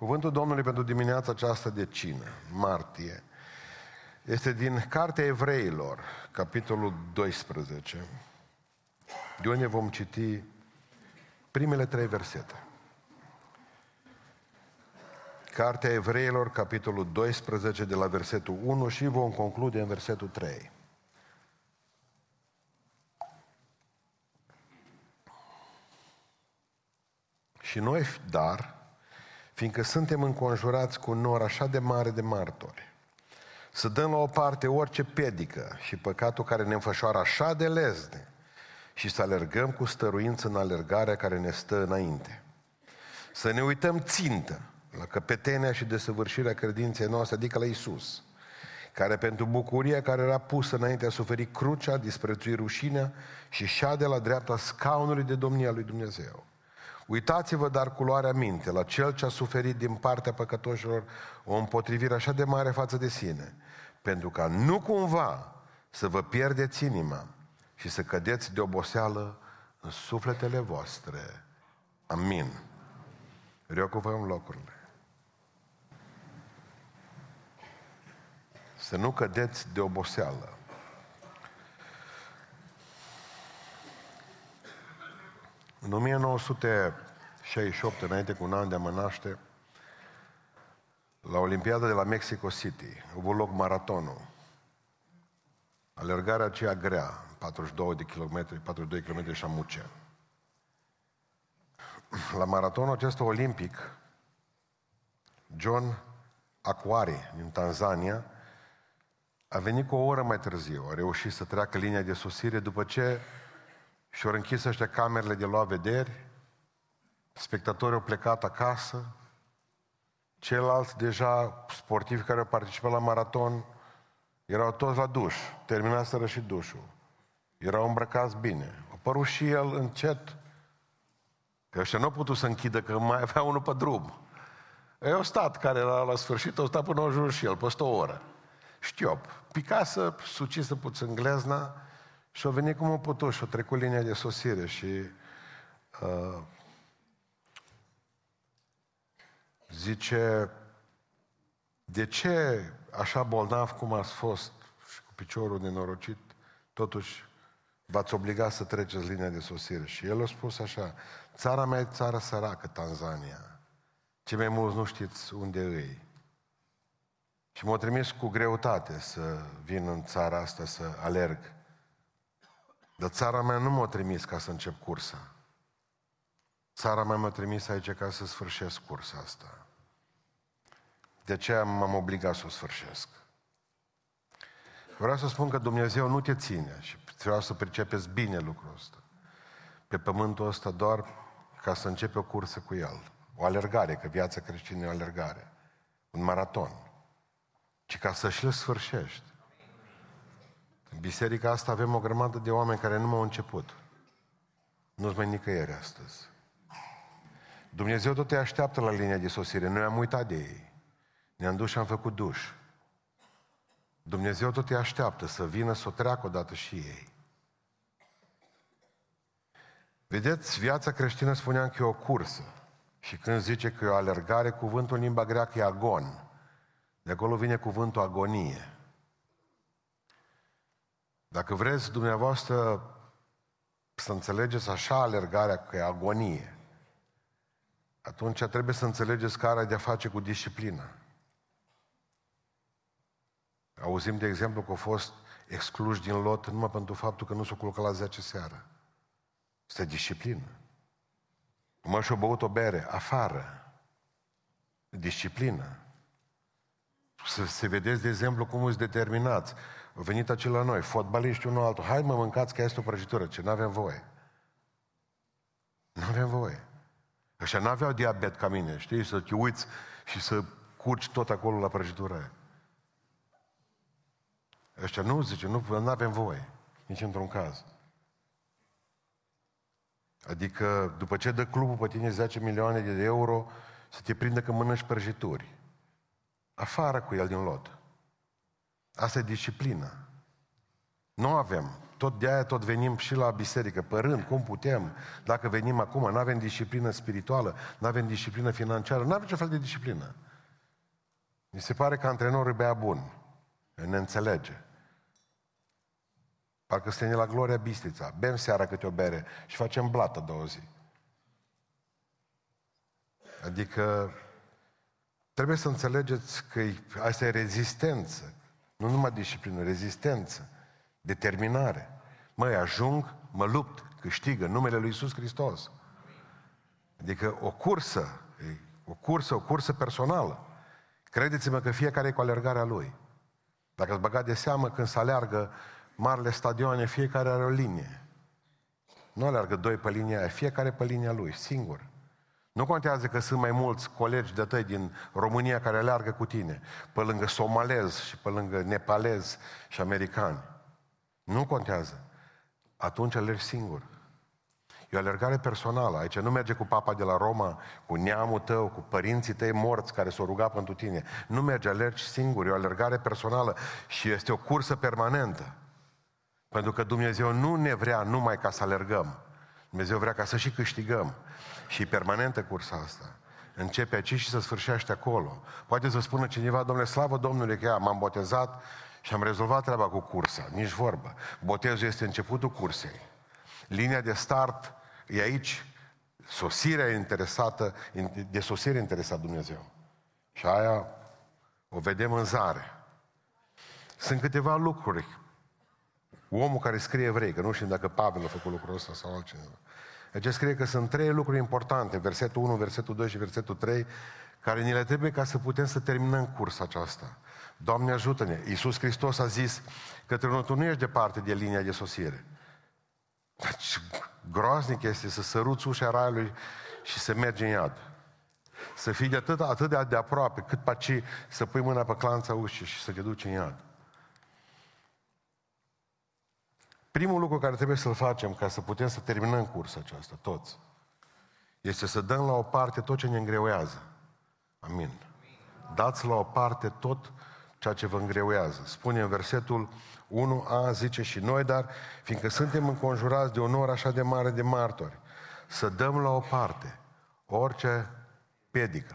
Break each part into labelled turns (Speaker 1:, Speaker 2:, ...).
Speaker 1: Cuvântul Domnului pentru dimineața aceasta de cină, martie, este din Cartea Evreilor, capitolul 12, de unde vom citi primele trei versete. Cartea Evreilor, capitolul 12, de la versetul 1 și vom conclude în versetul 3. Și noi, dar, fiindcă suntem înconjurați cu un nor așa de mare de martori, să dăm la o parte orice pedică și păcatul care ne înfășoară așa de lezne și să alergăm cu stăruință în alergarea care ne stă înainte. Să ne uităm țintă la căpetenia și desăvârșirea credinței noastre, adică la Isus, care pentru bucuria care era pusă înainte a suferit crucea, disprețui rușinea și șade la dreapta scaunului de domnia lui Dumnezeu. Uitați-vă dar culoarea minte la cel ce a suferit din partea păcătoșilor o împotrivire așa de mare față de sine, pentru ca nu cumva să vă pierdeți inima și să cădeți de oboseală în sufletele voastre. Amin. Reocupăm locurile. Să nu cădeți de oboseală. În 1968, înainte cu un an de a mă naște, la Olimpiada de la Mexico City, a avut loc maratonul. Alergarea aceea grea, 42 de kilometri, 42 km și amuce. La maratonul acesta olimpic, John Aquari din Tanzania a venit cu o oră mai târziu, a reușit să treacă linia de sosire după ce și-au închis ăștia camerele de luat vederi, spectatorii au plecat acasă, ceilalți deja sportivi care au participat la maraton erau toți la duș, terminaseră și dușul. Erau îmbrăcați bine. A părut și el încet, că ăștia nu au putut să închidă, că mai avea unul pe drum. Ei au stat, care era la sfârșit, au stat până au și el, peste o oră. Știop. Picasă, sucisă puțin glezna, și a venit cum a putut și a trecut linia de sosire și uh, zice, de ce așa bolnav cum ați fost și cu piciorul nenorocit, totuși v-ați obligat să treceți linia de sosire. Și el a spus așa, țara mea e țară săracă, Tanzania. Ce mai mulți nu știți unde îi. Și m-a trimis cu greutate să vin în țara asta să alerg. Dar țara mea nu m-a trimis ca să încep cursa. Țara mea m-a trimis aici ca să sfârșesc cursa asta. De aceea m-am obligat să o sfârșesc. Vreau să spun că Dumnezeu nu te ține și vreau să pricepeți bine lucrul ăsta. Pe pământul ăsta doar ca să începe o cursă cu El. O alergare, că viața creștină e o alergare. Un maraton. Ci ca să și-l sfârșești. În biserica asta avem o grămadă de oameni care nu m-au început. Nu-ți mai nicăieri astăzi. Dumnezeu tot te așteaptă la linia de sosire. Noi am uitat de ei. Ne-am dus și am făcut duș. Dumnezeu tot te așteaptă să vină să o treacă odată și ei. Vedeți, viața creștină spuneam că e o cursă. Și când zice că e o alergare, cuvântul în limba greacă e agon. De acolo vine cuvântul agonie. Dacă vreți dumneavoastră să înțelegeți așa alergarea că e agonie, atunci trebuie să înțelegeți că are de-a face cu disciplina. Auzim, de exemplu, că au fost excluși din lot numai pentru faptul că nu s-au culcat la 10 seara. Este disciplină. Mă și-o băut o bere, afară. Disciplină. Să se vedeți, de exemplu, cum sunt determinați. Au venit acela la noi, fotbaliști unul altul. Hai mă mâncați că este o prăjitură, ce nu avem voie. Nu avem voie. Așa nu aveau diabet ca mine, știi, să te uiți și să curci tot acolo la prăjitura aia. Ăștia nu, zice, nu avem voie, nici într-un caz. Adică, după ce dă clubul pe tine 10 milioane de euro, să te prindă că mănânci prăjituri. Afară cu el din lot. Asta e disciplină. Nu avem. tot de aia tot venim și la biserică, părând cum putem, dacă venim acum, nu avem disciplină spirituală, nu avem disciplină financiară, nu avem ce fel de disciplină. Mi se pare că antrenorul bea bun, ne înțelege. Parcă suntem la Gloria Bistrița, bem seara câte o bere și facem blată două zi. Adică trebuie să înțelegeți că asta e rezistență, nu numai disciplină, rezistență, determinare. Măi, ajung, mă lupt, câștigă numele Lui Iisus Hristos. Adică o cursă, o cursă, o cursă personală. Credeți-mă că fiecare e cu alergarea lui. Dacă ați băgat de seamă când se aleargă marile stadioane, fiecare are o linie. Nu alergă doi pe linia aia, fiecare pe linia lui, singur. Nu contează că sunt mai mulți colegi de tăi din România care aleargă cu tine, pe lângă somalez și pe lângă nepalez și americani. Nu contează. Atunci alergi singur. E o alergare personală. Aici nu merge cu papa de la Roma, cu neamul tău, cu părinții tăi morți care s-au rugat pentru tine. Nu merge, alergi singur. E o alergare personală și este o cursă permanentă. Pentru că Dumnezeu nu ne vrea numai ca să alergăm. Dumnezeu vrea ca să și câștigăm. Și e permanentă cursa asta. Începe aici și se sfârșește acolo. Poate să spună cineva, domnule, slavă Domnului că m-am botezat și am rezolvat treaba cu cursa. Nici vorbă. Botezul este începutul cursei. Linia de start e aici. Sosirea interesată, de sosire interesat Dumnezeu. Și aia o vedem în zare. Sunt câteva lucruri. Omul care scrie evrei, că nu știm dacă Pavel a făcut lucrul ăsta sau altcineva. Deci scrie că sunt trei lucruri importante, versetul 1, versetul 2 și versetul 3, care ni le trebuie ca să putem să terminăm cursa aceasta. Doamne ajută-ne! Iisus Hristos a zis că tu nu ești departe de linia de sosire. Deci, groaznic este să săruți ușa raiului și să mergi în iad. Să fii de atât, atât de, de aproape, cât paci să pui mâna pe clanța ușii și să te duci în iad. Primul lucru care trebuie să-l facem ca să putem să terminăm cursa aceasta, toți, este să dăm la o parte tot ce ne îngreuează. Amin. Dați la o parte tot ceea ce vă îngreuează. Spune în versetul 1a, zice și noi, dar fiindcă suntem înconjurați de o noră așa de mare de martori, să dăm la o parte orice pedică,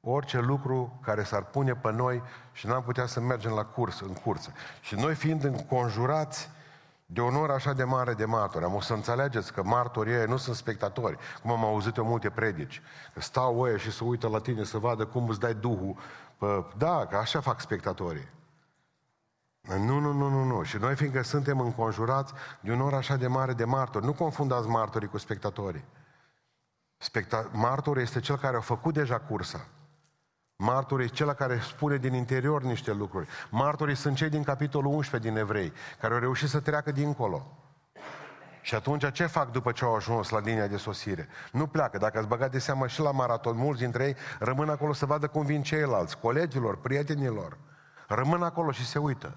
Speaker 1: orice lucru care s-ar pune pe noi și n-am putea să mergem la curs, în cursă. Și noi fiind înconjurați de onor așa de mare de martori. Am o să înțelegeți că martorii nu sunt spectatori, cum am auzit eu multe predici. Că stau oie și se uită la tine să vadă cum îți dai Duhul. Pă, da, că așa fac spectatorii. Nu, nu, nu, nu, nu. Și noi, fiindcă suntem înconjurați de un or așa de mare de martori, nu confundați martorii cu spectatorii. Specta- martorul este cel care a făcut deja cursa. Martorii cel care spune din interior niște lucruri. Martorii sunt cei din capitolul 11 din Evrei, care au reușit să treacă dincolo. Și atunci ce fac după ce au ajuns la linia de sosire? Nu pleacă. Dacă ați băgat de seamă și la maraton, mulți dintre ei rămân acolo să vadă cum vin ceilalți, colegilor, prietenilor. Rămân acolo și se uită.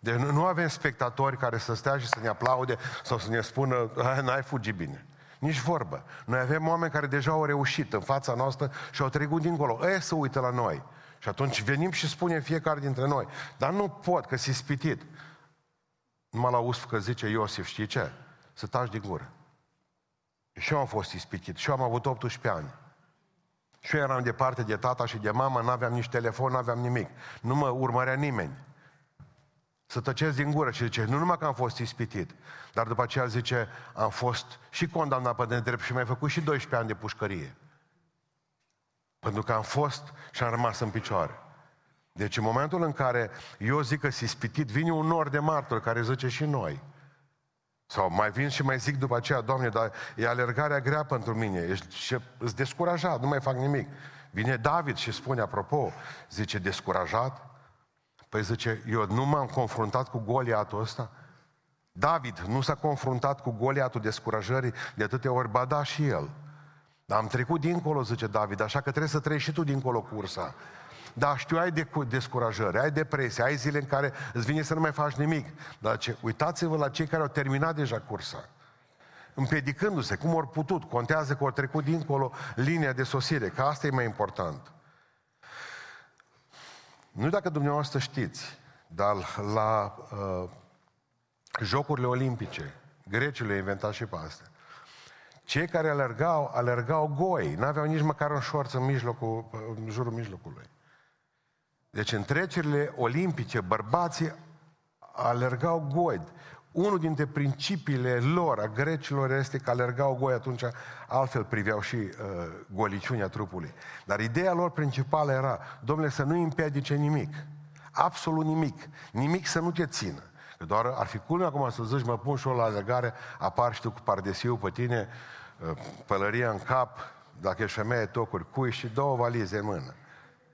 Speaker 1: Deci nu avem spectatori care să stea și să ne aplaude sau să ne spună, n-ai fugit bine. Nici vorbă. Noi avem oameni care deja au reușit în fața noastră și au trecut dincolo. Ei să uită la noi. Și atunci venim și spunem fiecare dintre noi. Dar nu pot, că si spitit. Numai la usp că zice Iosif, știi ce? Să taci din gură. Și eu am fost ispitit. Și eu am avut 18 ani. Și eu eram departe de tata și de mama, n-aveam nici telefon, n-aveam nimic. Nu mă urmărea nimeni să tăcesc din gură și zice, nu numai că am fost ispitit, dar după aceea zice, am fost și condamnat pe nedrept și mi-ai făcut și 12 ani de pușcărie. Pentru că am fost și am rămas în picioare. Deci în momentul în care eu zic că s ispitit, vine un nor de martori care zice și noi. Sau mai vin și mai zic după aceea, Doamne, dar e alergarea grea pentru mine, ești și îți descurajat, nu mai fac nimic. Vine David și spune, apropo, zice, descurajat, Păi zice, eu nu m-am confruntat cu Goliatul ăsta? David nu s-a confruntat cu Goliatul descurajării de atâtea ori, ba da și el. Dar am trecut dincolo, zice David, așa că trebuie să treci și tu dincolo cursa. Da, știu, ai de descurajări, ai depresie, ai zile în care îți vine să nu mai faci nimic. Dar ce, uitați-vă la cei care au terminat deja cursa. Împedicându-se, cum au putut, contează că au trecut dincolo linia de sosire, că asta e mai important. Nu dacă dumneavoastră știți, dar la uh, jocurile olimpice. Grecii le inventat și pe astea. Cei care alergau, alergau goi, n-aveau nici măcar un șorț în, mijlocul, în jurul mijlocului. Deci în trecerile olimpice, bărbații alergau goi. Unul dintre principiile lor, a grecilor, este că alergau goi atunci, altfel priveau și uh, goliciunea trupului. Dar ideea lor principală era, domnule, să nu împiedice nimic. Absolut nimic. Nimic să nu te țină. Că doar ar fi culmea acum să zici, mă pun și eu la alergare, apar și tu cu pardesiu pe tine, uh, pălăria în cap, dacă ești femeie, tocuri, cui și două valize în mână.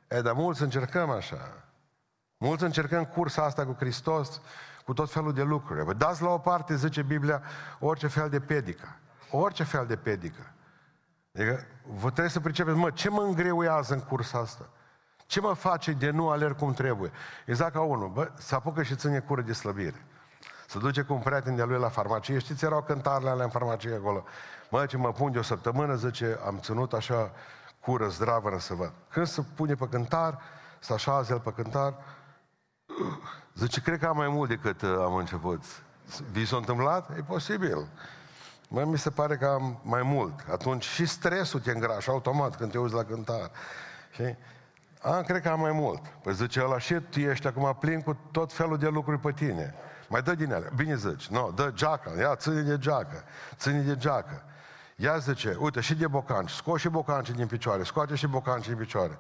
Speaker 1: E, dar mulți încercăm așa. Mulți încercăm cursa asta cu Hristos, cu tot felul de lucruri. Vă dați la o parte, zice Biblia, orice fel de pedică. Orice fel de pedică. Adică vă trebuie să pricepeți, mă, ce mă îngreuiază în cursa asta? Ce mă face de nu alerg cum trebuie? Exact ca unul, bă, să apucă și ține cură de slăbire. Să duce cu un prieten de lui la farmacie. Știți, erau cântarele alea în farmacie acolo. Mă, ce mă pun de o săptămână, zice, am ținut așa cură zdravă să văd. Când se pune pe cântar, să așează el pe cântar, zice, cred că am mai mult decât uh, am început. Vi s-a întâmplat? E posibil. Mă, mi se pare că am mai mult. Atunci și stresul te îngrașă automat când te uiți la cântar. Și a, cred că am mai mult. Păi zice ăla, și tu ești acum plin cu tot felul de lucruri pe tine. Mai dă din ele. Bine zici. Nu, no, dă geaca. Ia, ține de geacă. Ține de geacă. Ia zice, uite, și de bocanci, scoți și bocanci din picioare, scoate și bocanci din picioare.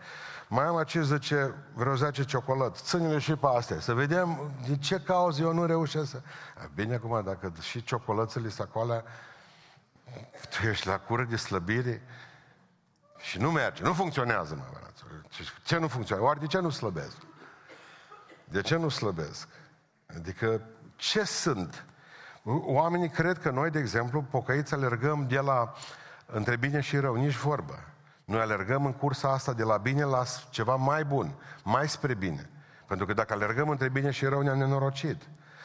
Speaker 1: Mai am aici, zice, vreo 10 ciocolată, ține-le și pe astea, să vedem din ce cauză eu nu reușesc să... Bine, acum, dacă și ciocolățele sunt acolo, tu ești la cură de slăbire și nu merge, nu funcționează, mă, Ce nu funcționează? Oare de ce nu slăbesc? De ce nu slăbesc? Adică, ce sunt? Oamenii cred că noi, de exemplu, pocăiți alergăm de la între bine și rău, nici vorbă. Noi alergăm în cursa asta de la bine la ceva mai bun, mai spre bine. Pentru că dacă alergăm între bine și rău, ne-am nenorocit.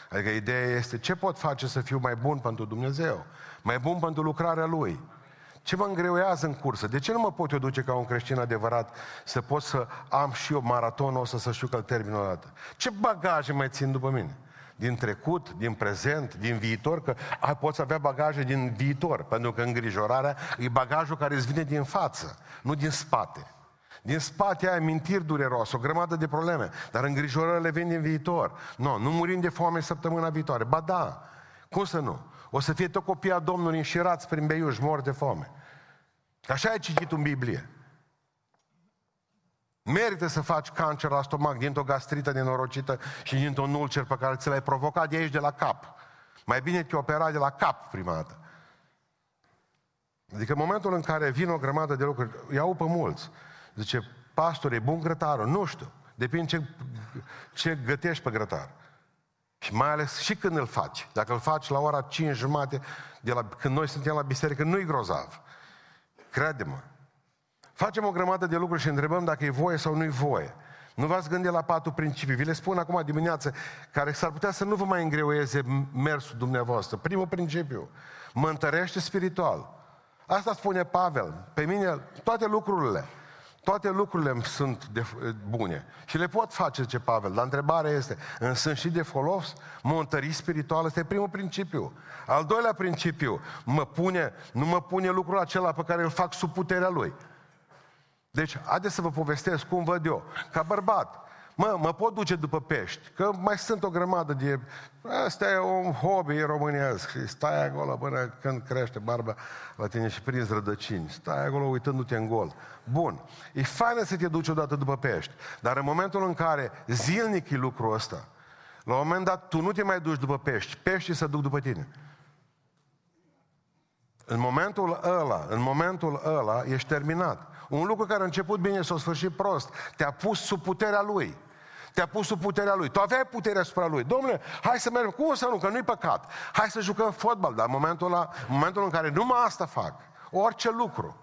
Speaker 1: Adică ideea este ce pot face să fiu mai bun pentru Dumnezeu, mai bun pentru lucrarea Lui. Ce mă îngreuiază în cursă? De ce nu mă pot eu duce ca un creștin adevărat să pot să am și eu maratonul ăsta să știu că îl termin o dată? Ce bagaje mai țin după mine? Din trecut, din prezent, din viitor, că ai, poți avea bagaje din viitor, pentru că îngrijorarea e bagajul care îți vine din față, nu din spate. Din spate ai mintiri dureroase, o grămadă de probleme, dar îngrijorările vin din viitor. Nu, nu murim de foame săptămâna viitoare. Ba da, cum să nu? O să fie tot copia Domnului înșirați prin beiuș, mor de foame. Așa ai citit în Biblie. Merită să faci cancer la stomac dintr-o gastrită nenorocită și dintr-un ulcer pe care ți l-ai provocat de aici, de la cap. Mai bine te opera de la cap prima dată. Adică în momentul în care vin o grămadă de lucruri, iau pe mulți. Zice, pastor, e bun grătarul? Nu știu. Depinde ce, ce gătești pe grătar. Și mai ales și când îl faci. Dacă îl faci la ora 5 jumate, de la, când noi suntem la biserică, nu-i grozav. Crede-mă. Facem o grămadă de lucruri și întrebăm dacă e voie sau nu e voie. Nu v-ați gândit la patru principii. Vi le spun acum dimineață, care s-ar putea să nu vă mai îngreuieze mersul dumneavoastră. Primul principiu, mă întărește spiritual. Asta spune Pavel. Pe mine, toate lucrurile, toate lucrurile sunt de, bune. Și le pot face, ce Pavel. Dar întrebarea este, în sunt și de folos? Mă întări spiritual? Este primul principiu. Al doilea principiu, mă pune, nu mă pune lucrul acela pe care îl fac sub puterea lui. Deci, haideți să vă povestesc cum văd eu. Ca bărbat, mă, mă pot duce după pești, că mai sunt o grămadă de... Asta e un hobby românesc și stai acolo până când crește barba la tine și prinzi rădăcini. Stai acolo uitându-te în gol. Bun, e fain să te duci odată după pești, dar în momentul în care zilnic e lucrul ăsta, la un moment dat tu nu te mai duci după pești, peștii se duc după tine. În momentul ăla, în momentul ăla, ești terminat. Un lucru care a început bine s-a sfârșit prost. Te-a pus sub puterea lui. Te-a pus sub puterea lui. Tu aveai puterea asupra lui. Domnule, hai să mergem. Cum să nu? Că nu-i păcat. Hai să jucăm fotbal. Dar în momentul, ăla, în momentul în care numai asta fac, orice lucru,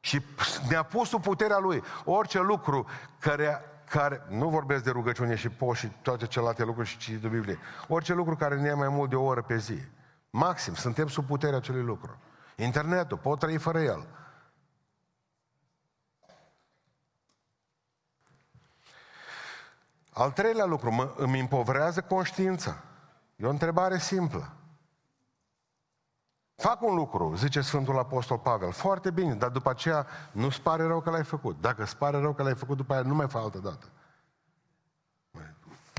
Speaker 1: și ne-a pus sub puterea lui orice lucru care, care nu vorbesc de rugăciune și post și toate celelalte lucruri și citit de Biblie, orice lucru care ne ia mai mult de o oră pe zi. Maxim, suntem sub puterea acelui lucru. Internetul, pot trăi fără el. Al treilea lucru, mă, îmi împovrează conștiința. E o întrebare simplă. Fac un lucru, zice Sfântul Apostol Pavel, foarte bine, dar după aceea nu-ți pare rău că l-ai făcut. Dacă îți pare rău că l-ai făcut, după aia nu mai fă altă dată.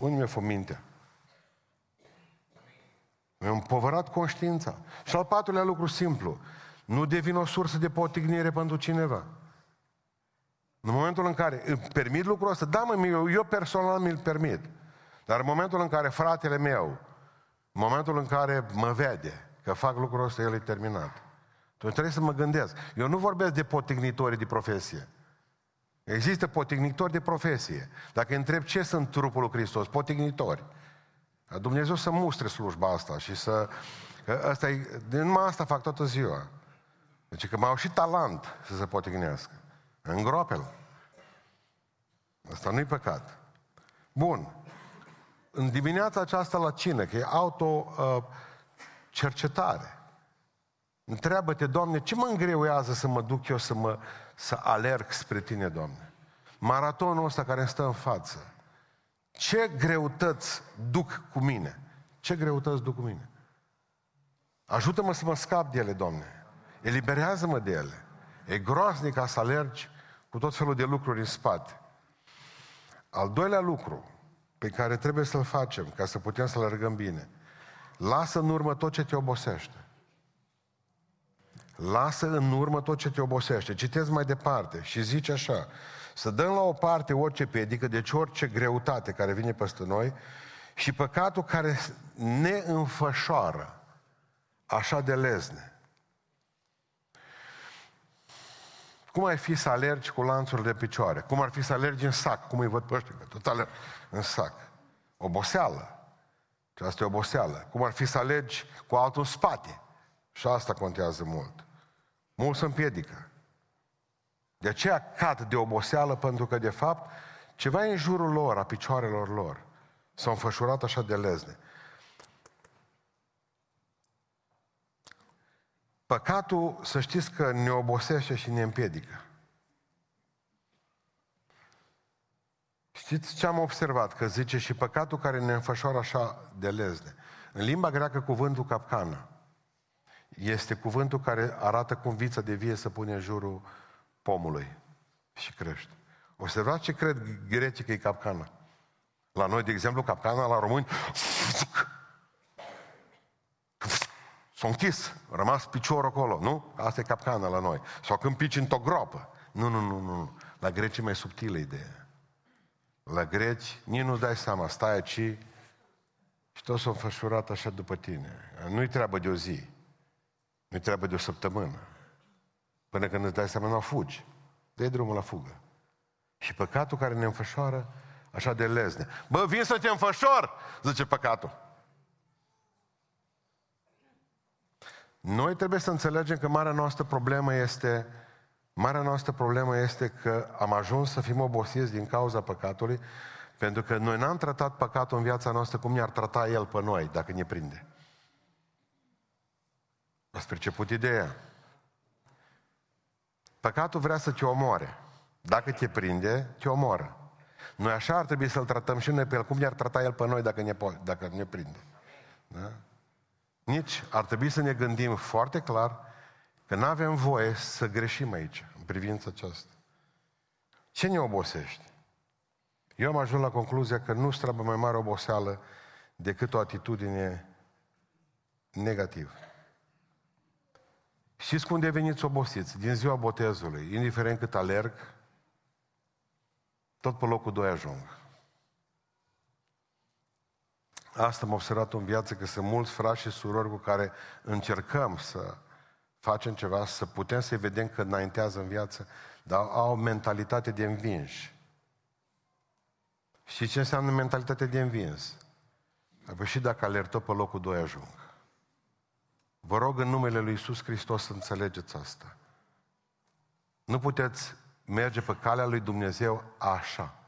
Speaker 1: Unde mi-a fost mintea? Mi-a împovărat conștiința. Și al patrulea lucru simplu, nu devin o sursă de potignire pentru cineva. În momentul în care îmi permit lucrul ăsta, da mă, eu, eu personal mi-l permit. Dar în momentul în care fratele meu, în momentul în care mă vede că fac lucrul ăsta, el e terminat. Tu trebuie să mă gândesc. Eu nu vorbesc de potignitori de profesie. Există potignitori de profesie. Dacă întreb ce sunt trupul lui Hristos, potignitori. Dumnezeu să mustre slujba asta și să... Că asta e, numai asta fac toată ziua. Deci că mai au și talent să se potignească. Îngropel. Asta nu-i păcat. Bun. În dimineața aceasta la cine, că e auto-cercetare. Uh, Întreabă-te, Doamne, ce mă îngreuiază să mă duc eu să, mă, să alerg spre Tine, Doamne? Maratonul ăsta care îmi stă în față. Ce greutăți duc cu mine? Ce greutăți duc cu mine? Ajută-mă să mă scap de ele, Doamne. Eliberează-mă de ele. E groaznic ca să alergi cu tot felul de lucruri în spate. Al doilea lucru pe care trebuie să-l facem ca să putem să alergăm bine, lasă în urmă tot ce te obosește. Lasă în urmă tot ce te obosește. Citez mai departe și zice așa, să dăm la o parte orice pedică, deci orice greutate care vine peste noi și păcatul care ne înfășoară așa de lezne. Cum ar fi să alergi cu lanțuri de picioare? Cum ar fi să alergi în sac? Cum îi văd pe ăștia? Tot alerg în sac. Oboseală. Și asta e oboseală. Cum ar fi să alergi cu altul în spate? Și asta contează mult. Mult se împiedică. De aceea cad de oboseală, pentru că, de fapt, ceva în jurul lor, a picioarelor lor, s-au înfășurat așa de lezne. Păcatul, să știți că ne obosește și ne împiedică. Știți ce am observat? Că zice și păcatul care ne înfășoară așa de lezne. În limba greacă cuvântul capcană este cuvântul care arată cum vița de vie să pune în jurul pomului și crește. Observați ce cred grecii că e capcana. La noi, de exemplu, capcana la români s-a închis, a rămas piciorul acolo, nu? Asta e capcana la noi. Sau când pici într-o groapă. Nu, nu, nu, nu. La greci e mai subtilă ideea. La greci, nici nu dai seama, stai aici și tot s-a înfășurat așa după tine. Nu-i treabă de o zi. Nu-i treabă de o săptămână. Până când îți dai seama, nu fugi. dă drumul la fugă. Și păcatul care ne înfășoară așa de lezne. Bă, vin să te înfășor, zice păcatul. Noi trebuie să înțelegem că marea noastră problemă este Marea noastră problemă este că am ajuns să fim obosiți din cauza păcatului, pentru că noi n-am tratat păcatul în viața noastră cum ne-ar trata El pe noi, dacă ne prinde. Ați perceput ideea? Păcatul vrea să te omoare. Dacă te prinde, te omoară. Noi așa ar trebui să-l tratăm și noi pe el, cum ne-ar trata el pe noi dacă ne, dacă ne prinde. Da? Nici ar trebui să ne gândim foarte clar că nu avem voie să greșim aici, în privința aceasta. Ce ne obosește? Eu am ajuns la concluzia că nu strabă mai mare oboseală decât o atitudine negativă. Știți cum deveniți obosiți? Din ziua botezului, indiferent cât alerg, tot pe locul 2 ajung. Asta am observat în viață, că sunt mulți frați și surori cu care încercăm să facem ceva, să putem să-i vedem că înaintează în viață, dar au o mentalitate de învinși. Și ce înseamnă mentalitate de învins? Apoi și dacă alerg tot pe locul 2 ajung. Vă rog în numele Lui Iisus Hristos să înțelegeți asta. Nu puteți merge pe calea lui Dumnezeu așa.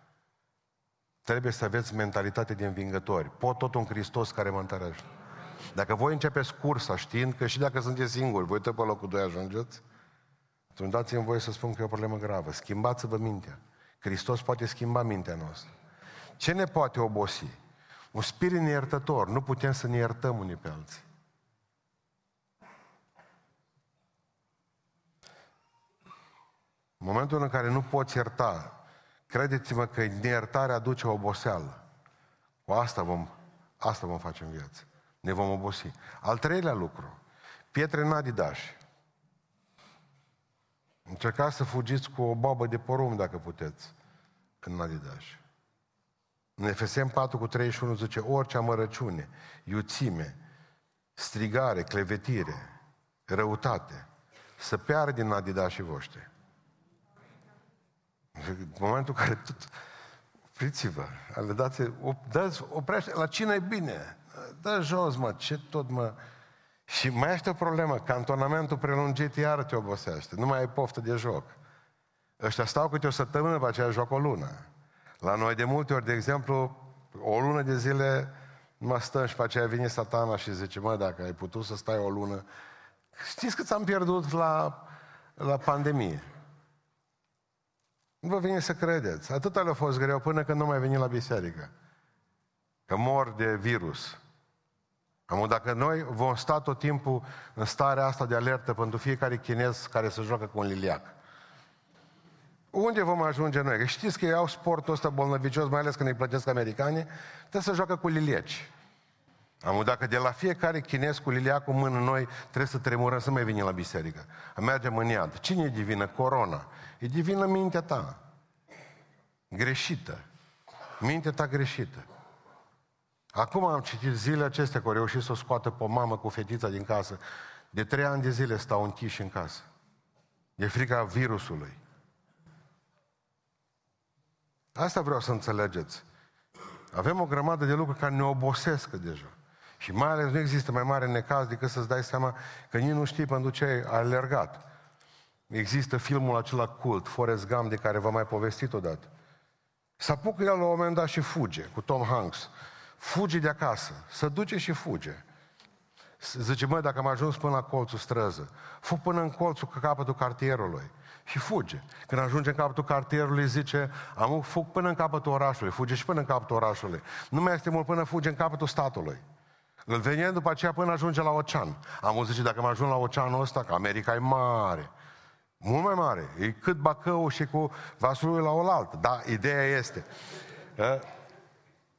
Speaker 1: Trebuie să aveți mentalitate de învingători. Pot tot un Hristos care mă întărește. Dacă voi începeți cursa știind că și dacă sunteți singuri, voi tot pe locul 2 ajungeți, atunci dați-mi voie să spun că e o problemă gravă. Schimbați-vă mintea. Hristos poate schimba mintea noastră. Ce ne poate obosi? Un spirit neiertător. Nu putem să ne iertăm unii pe alții. În momentul în care nu poți ierta, credeți-mă că neiertarea aduce oboseală. Cu asta vom, asta vom face în viață. Ne vom obosi. Al treilea lucru, pietre în adidaș. Încercați să fugiți cu o babă de porumb dacă puteți în adidaș. În Efesem 4 cu 31 zice, orice amărăciune, iuțime, strigare, clevetire, răutate, să piardă din adidașii voștri. În momentul în care tot... Opriți-vă, le dați, dați, oprește, la cine e bine? Dă jos, mă, ce tot, mă... Și mai este o problemă, cantonamentul prelungit iar te obosește, nu mai ai poftă de joc. Ăștia stau câte o săptămână, pe aceea joc o lună. La noi de multe ori, de exemplu, o lună de zile mă stăm și pe aceea vine satana și zice, mă, dacă ai putut să stai o lună, știți cât am pierdut la, la pandemie? Nu vă vine să credeți. Atât le-a fost greu până când nu mai veni la biserică. Că mor de virus. Am dacă noi vom sta tot timpul în starea asta de alertă pentru fiecare chinez care se joacă cu un liliac. Unde vom ajunge noi? Că știți că ei au sportul ăsta bolnăvicios, mai ales când îi plătesc americanii, trebuie să joacă cu lilieci. Am dacă de la fiecare chinez cu liliacul în mână noi trebuie să tremurăm să mai venim la biserică. Mergem în iad. Cine e divină? Corona. E divină mintea ta. Greșită. Mintea ta greșită. Acum am citit zilele acestea că au reușit să o scoată pe o mamă cu fetița din casă. De trei ani de zile stau închiși în casă. De frica virusului. Asta vreau să înțelegeți. Avem o grămadă de lucruri care ne obosesc deja. Și mai ales nu există mai mare necaz decât să-ți dai seama că nici nu știi pentru ce ai alergat. Există filmul acela cult, Forrest Gump, de care v-am mai povestit odată. Să apucă el la un moment dat și fuge, cu Tom Hanks. Fuge de acasă, să duce și fuge. Zice, măi, dacă am ajuns până la colțul străză, fug până în colțul capătul cartierului și fuge. Când ajunge în capătul cartierului, zice, am fug până în capătul orașului, fuge și până în capătul orașului. Nu mai este mult până fuge în capătul statului. Îl venim după aceea până ajunge la ocean. Am zice, dacă mă ajung la oceanul ăsta, că America e mare, mult mai mare. E cât Bacău și cu vasul la oaltă. Da, ideea este.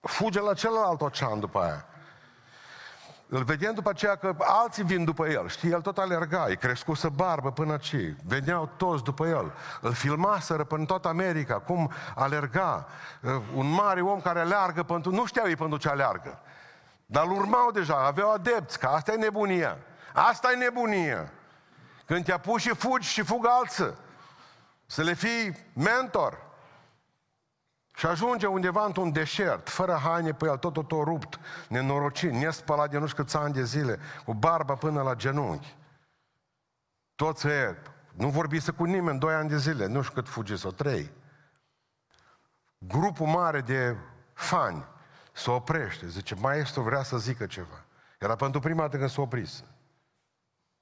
Speaker 1: Fuge la celălalt ocean după aia. Îl vedem după aceea că alții vin după el. Știi, el tot alerga, e crescusă barbă până ce. Veneau toți după el. Îl filmaseră până toată America, cum alerga. Un mare om care aleargă pentru... Nu știau ei pentru ce aleargă. Dar îl urmau deja, aveau adepți, că asta e nebunia. Asta e nebunia. Când te pus și fugi și fug alții. Să le fii mentor. Și ajunge undeva într-un deșert, fără haine pe el, tot, tot, tot rupt, nenorocit, nespălat de nu știu câți ani de zile, cu barba până la genunchi. Toți e, nu vorbise cu nimeni, doi ani de zile, nu știu cât fugi sau trei. Grupul mare de fani se oprește, zice, maestru vrea să zică ceva. Era pentru prima dată când s-a opris.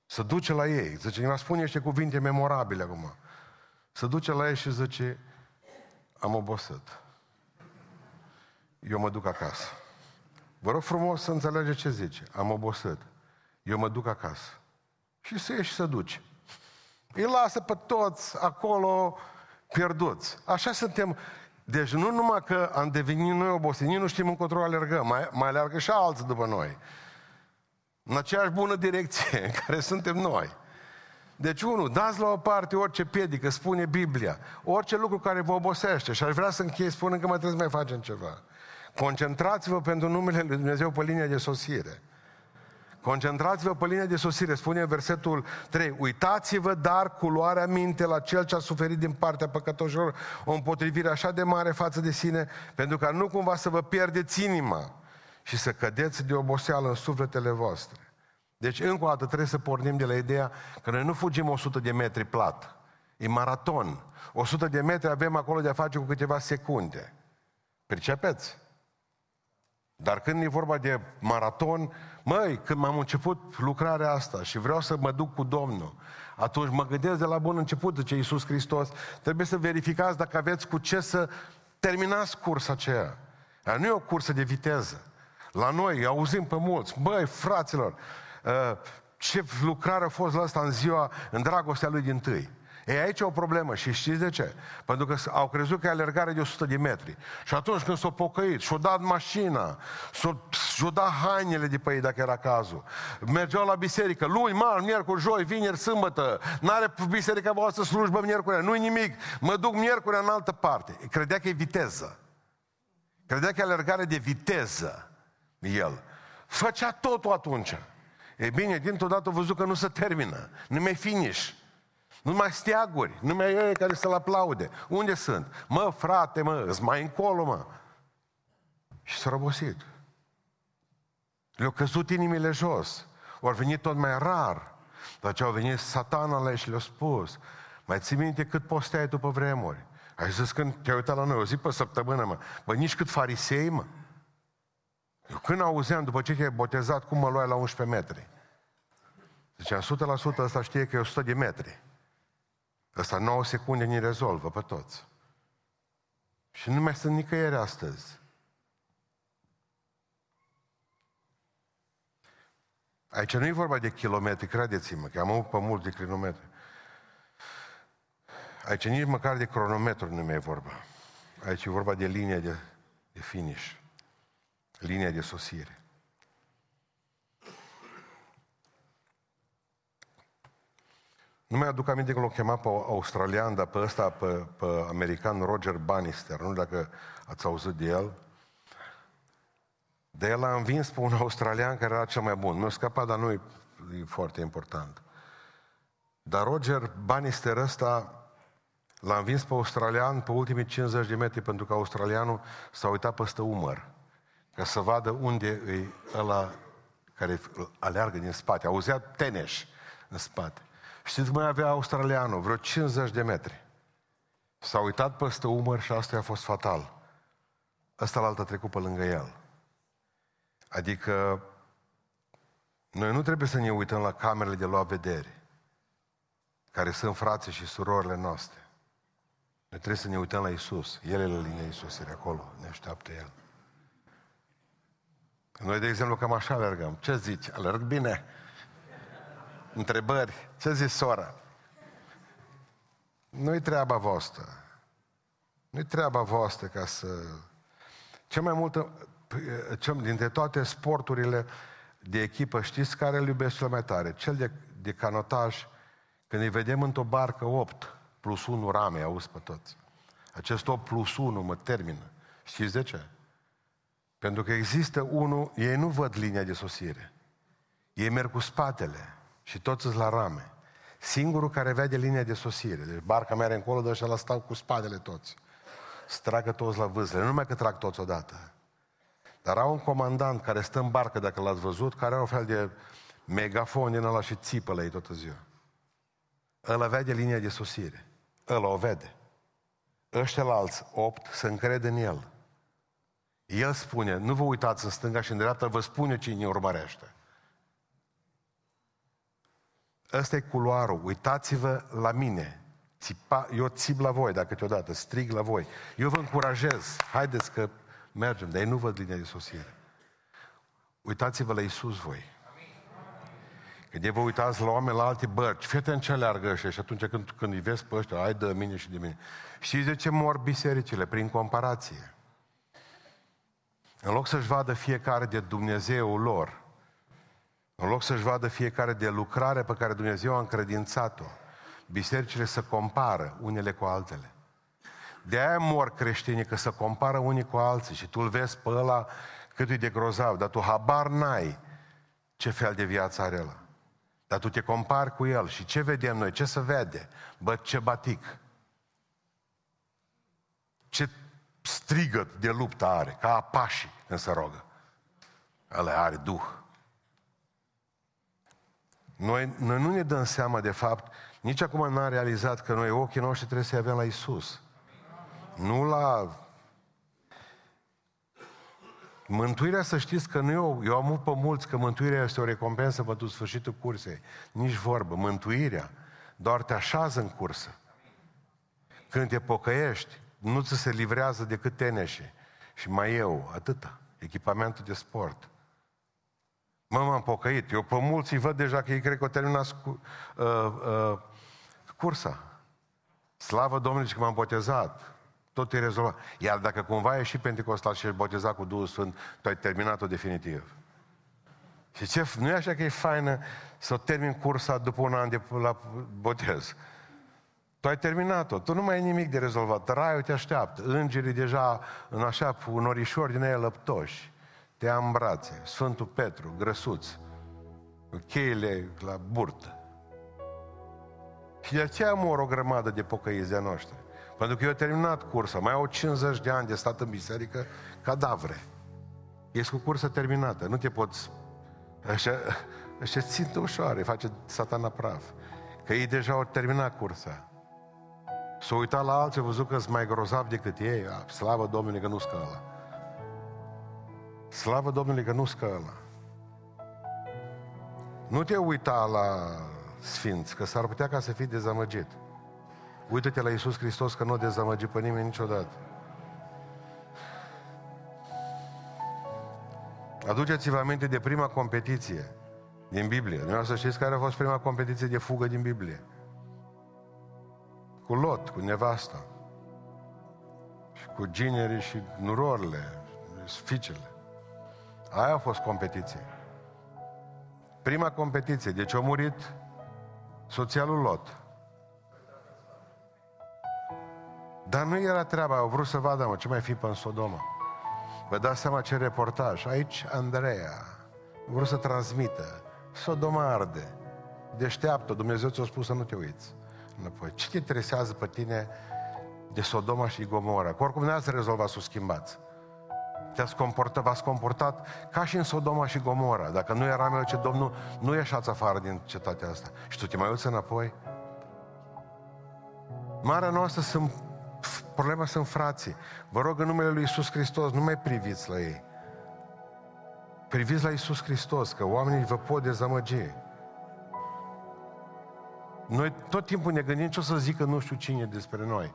Speaker 1: Să duce la ei, zice, ne spune niște cuvinte memorabile acum. Să duce la ei și zice, am obosit. Eu mă duc acasă. Vă rog frumos să înțelegeți ce zice. Am obosit. Eu mă duc acasă. Și să ieși și să duci. Îi lasă pe toți acolo pierduți. Așa suntem. Deci nu numai că am devenit noi obosiți, nici nu știm încotro alergăm, mai, mai alergă și alții după noi. În aceeași bună direcție în care suntem noi. Deci, unul, dați la o parte orice piedică, spune Biblia, orice lucru care vă obosește. Și aș vrea să închei spunând că mai trebuie să mai facem ceva. Concentrați-vă pentru numele Lui Dumnezeu pe linia de sosire. Concentrați-vă pe linia de sosire, spune versetul 3. Uitați-vă, dar cu luarea minte la cel ce a suferit din partea păcătoșilor o împotrivire așa de mare față de sine, pentru ca nu cumva să vă pierdeți inima și să cădeți de oboseală în sufletele voastre. Deci, încă o dată, trebuie să pornim de la ideea că noi nu fugim 100 de metri plat. E maraton. 100 de metri avem acolo de a face cu câteva secunde. Percepeți? Dar când e vorba de maraton, măi, când m-am început lucrarea asta și vreau să mă duc cu Domnul, atunci mă gândesc de la bun început, zice Iisus Hristos, trebuie să verificați dacă aveți cu ce să terminați cursa aceea. Dar nu e o cursă de viteză. La noi, auzim pe mulți, băi, fraților, uh, ce lucrare a fost la asta în ziua, în dragostea lui din tâi. E aici o problemă și știți de ce? Pentru că au crezut că e alergare de 100 de metri. Și atunci când s-au pocăit, și-au dat mașina, și-au dat hainele de pe ei dacă era cazul, mergeau la biserică, luni, mar, miercuri, joi, vineri, sâmbătă, n-are biserica voastră slujbă miercuri, nu-i nimic, mă duc miercuri în altă parte. Credea că e viteză. Credea că e alergare de viteză el. Făcea totul atunci. E bine, dintr-o dată a văzut că nu se termină, nu mai finish. Numai steaguri, numai ei care să-l aplaude. Unde sunt? Mă, frate, mă, îți mai încolo, mă. Și s-a răbosit. Le-au căzut inimile jos. Au venit tot mai rar. Dar ce au venit satana la și le-a spus, mai ții minte cât posteai tu pe vremuri? Ai zis când te-ai uitat la noi, o zi pe săptămână, mă. Bă, nici cât farisei, mă. Eu când auzeam, după ce te-ai botezat, cum mă luai la 11 metri? Ziceam, 100% ăsta știe că e 100 de metri. Ăsta 9 secunde ne rezolvă pe toți. Și nu mai sunt nicăieri astăzi. Aici nu e vorba de kilometri, credeți-mă, că am avut pe mult de kilometri. Aici nici măcar de cronometru nu mai e vorba. Aici e vorba de linia de, de finish, linia de sosire. Nu mai aduc aminte că l-au chemat pe australian, dar pe ăsta, pe, pe american Roger Bannister, nu dacă ați auzit de el. De el a învins pe un australian care era cel mai bun. Mi-a scăpat, dar nu e, e foarte important. Dar Roger Bannister ăsta l-a învins pe australian pe ultimii 50 de metri pentru că australianul s-a uitat peste umăr ca să vadă unde e ăla care aleargă din spate. Auzea teneș în spate. Știți cum mai avea australianul? Vreo 50 de metri. S-a uitat peste umăr și asta a fost fatal. Ăsta l a trecut pe lângă el. Adică noi nu trebuie să ne uităm la camerele de luat vedere, care sunt frații și surorile noastre. Noi trebuie să ne uităm la Isus. El e la linia Isus, e acolo, ne așteaptă El. Noi, de exemplu, cam așa alergăm. Ce zici? Alerg bine? Întrebări. Ce zice sora? Nu-i treaba voastră. Nu-i treaba voastră ca să... Cea mai multă, ce, dintre toate sporturile de echipă, știți care îl iubesc cel mai tare? Cel de, de canotaj, când îi vedem într-o barcă 8 plus 1 rame, auzi pe toți. Acest 8 plus 1 mă termină. Știți de ce? Pentru că există unul, ei nu văd linia de sosire. Ei merg cu spatele. Și toți sunt la rame. Singurul care vede linia de sosire. Deci barca merge încolo, dar ăștia la stau cu spatele toți. Stragă toți la vâsle. Nu numai că trag toți odată. Dar au un comandant care stă în barcă, dacă l-ați văzut, care are un fel de megafon din ăla și țipă la ei toată ziua. Ăla vede linia de sosire. Ăla o vede. Ăștia la alți opt se încred în el. El spune, nu vă uitați în stânga și în dreapta, vă spune cine urmărește. Ăsta e culoarul, uitați-vă la mine. Țipa, eu țip la voi, dacă câteodată, strig la voi. Eu vă încurajez, haideți că mergem, dar ei nu văd linia de sosire. Uitați-vă la Isus voi. Când vă uitați la oameni, la alte bărci, fii atent ce aleargă ăștia și atunci când, când îi vezi pe ăștia, ai de mine și de mine. Știți de ce mor bisericile? Prin comparație. În loc să-și vadă fiecare de Dumnezeul lor, în loc să-și vadă fiecare de lucrare pe care Dumnezeu a încredințat-o, bisericile să compară unele cu altele. De aia mor creștinii, că să compară unii cu alții și tu îl vezi pe ăla cât e de grozav, dar tu habar n-ai ce fel de viață are ăla. Dar tu te compari cu el și ce vedem noi? Ce să vede? Bă, ce batic. Ce strigăt de luptă are, ca apașii când se rogă. Ăla are duh. Noi, noi nu ne dăm seama de fapt, nici acum n-am realizat că noi ochii noștri trebuie să-i avem la Isus. Nu la... Mântuirea, să știți că nu eu, eu am pe mulți că mântuirea este o recompensă pentru sfârșitul cursei. Nici vorbă. Mântuirea doar te așează în cursă. Când te pocăiești, nu ți se livrează decât teneșe. Și mai eu, atâta. echipamentul de sport. Mă, m-am pocăit. Eu pe mulți îi văd deja că ei cred că au terminat cu, uh, uh, cursa. Slavă Domnului că m-am botezat. Tot e rezolvat. Iar dacă cumva e și pentecostal și ești botezat cu Duhul Sfânt, tu ai terminat-o definitiv. Și ce, nu e așa că e faină să termin cursa după un an de la botez. Tu ai terminat-o, tu nu mai ai nimic de rezolvat. Raiul te așteaptă. Îngerii deja în așa, un orișor din ei lăptoși. Te ia în brațe. Sfântul Petru, grăsuț. Cu cheile la burtă. Și de aceea mor o grămadă de pocăiți de noștri. Pentru că eu terminat cursa, mai au 50 de ani de stat în biserică, cadavre. Ești cu cursă terminată, nu te poți... Așa, așa țintă ușoare, face satana praf. Că ei deja au terminat cursa. S-au uitat la alții, văzut că sunt mai grozav decât ei. A, slavă Domnului că nu scă ăla. Slavă Domnului că nu scă ăla. Nu te uita la sfinți, că s-ar putea ca să fii dezamăgit. Uită-te la Iisus Hristos că nu o dezamăgi pe nimeni niciodată. Aduceți-vă aminte de prima competiție din Biblie. Dumneavoastră știți care a fost prima competiție de fugă din Biblie? Cu Lot, cu nevasta. Și cu ginerii și nurorile, fiicele. Aia a fost competiție. Prima competiție. Deci a murit soția lui Lot. Dar nu era treaba, au vrut să vadă, mă, ce mai fi pe în Sodoma. Vă dați seama ce reportaj. Aici Andreea a vrut să transmită. Sodoma arde. Deșteaptă, Dumnezeu ți-a spus să nu te uiți. Înapoi. Ce te interesează pe tine de Sodoma și Gomora? Că oricum n-ați rezolvat să o schimbați. Te-ați comportat, v-ați comportat ca și în Sodoma și Gomora. Dacă nu eram eu, ce Domnul, nu ieșați afară din cetatea asta. Și tu te mai uiți înapoi? Marea noastră sunt Problema sunt frații. Vă rog în numele Lui Isus Hristos, nu mai priviți la ei. Priviți la Isus Hristos, că oamenii vă pot dezamăgi. Noi tot timpul ne gândim ce o să zică nu știu cine despre noi.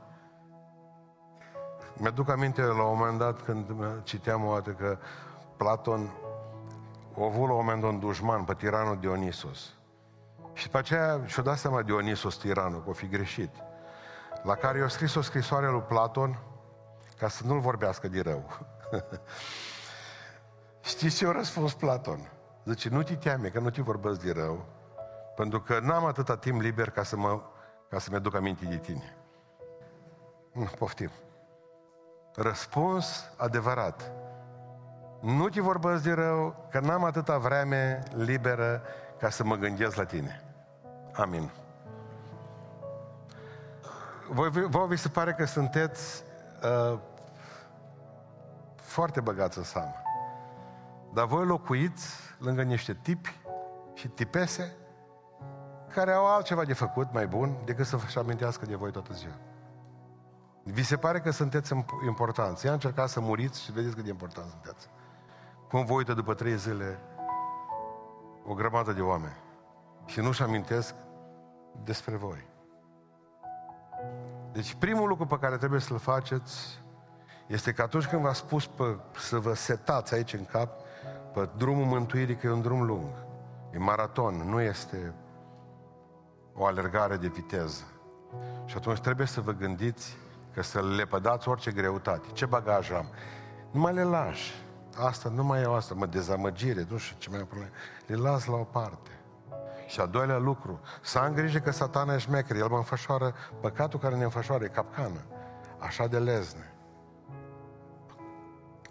Speaker 1: Mi-aduc aminte la un moment dat când citeam o dată că Platon a avut la un moment dat un dușman pe tiranul Dionisos. Și după aceea și-o dat seama Dionisos tiranul, că o fi greșit la care i-a scris o scrisoare lui Platon ca să nu-l vorbească de rău. Știți ce a răspuns Platon? Zice, nu te teame că nu te vorbesc de rău, pentru că n-am atâta timp liber ca să mă, ca să-mi aduc aminte de tine. Nu, poftim. Răspuns adevărat. Nu te vorbesc de rău, că n-am atâta vreme liberă ca să mă gândesc la tine. Amin. Voi, vă vi se pare că sunteți uh, foarte băgați în seamă. Dar voi locuiți lângă niște tipi și tipese care au altceva de făcut mai bun decât să vă amintească de voi toată ziua. Vi se pare că sunteți importanți. Ia încercați să muriți și vedeți cât de important sunteți. Cum vă uită după trei zile o grămadă de oameni și nu-și amintesc despre voi. Deci primul lucru pe care trebuie să-l faceți este că atunci când v-a spus pe, să vă setați aici în cap pe drumul mântuirii, că e un drum lung, e maraton, nu este o alergare de viteză. Și atunci trebuie să vă gândiți că să le pădați orice greutate. Ce bagaj am? Nu mai le lași. Asta, nu mai e asta, mă, dezamăgire, nu știu ce mai e problemă. Le las la o parte. Și a doilea lucru, să am grijă că satana e șmecher, el mă înfășoară, păcatul care ne înfășoară e capcană, așa de lezne.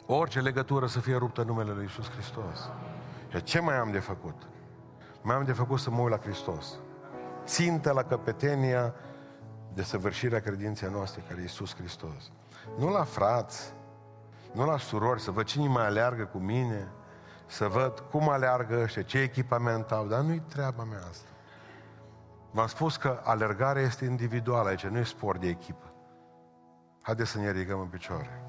Speaker 1: Orice legătură să fie ruptă în numele Lui Iisus Hristos. Și ce mai am de făcut? Mai am de făcut să mă uit la Hristos. Țintă la căpetenia de săvârșirea credinței noastre, care e Iisus Hristos. Nu la frați, nu la surori, să văd cine mai aleargă cu mine, să văd cum aleargă ăștia, ce echipament au, dar nu-i treaba mea asta. V-am spus că alergarea este individuală aici, nu e sport de echipă. Haideți să ne ridicăm în picioare.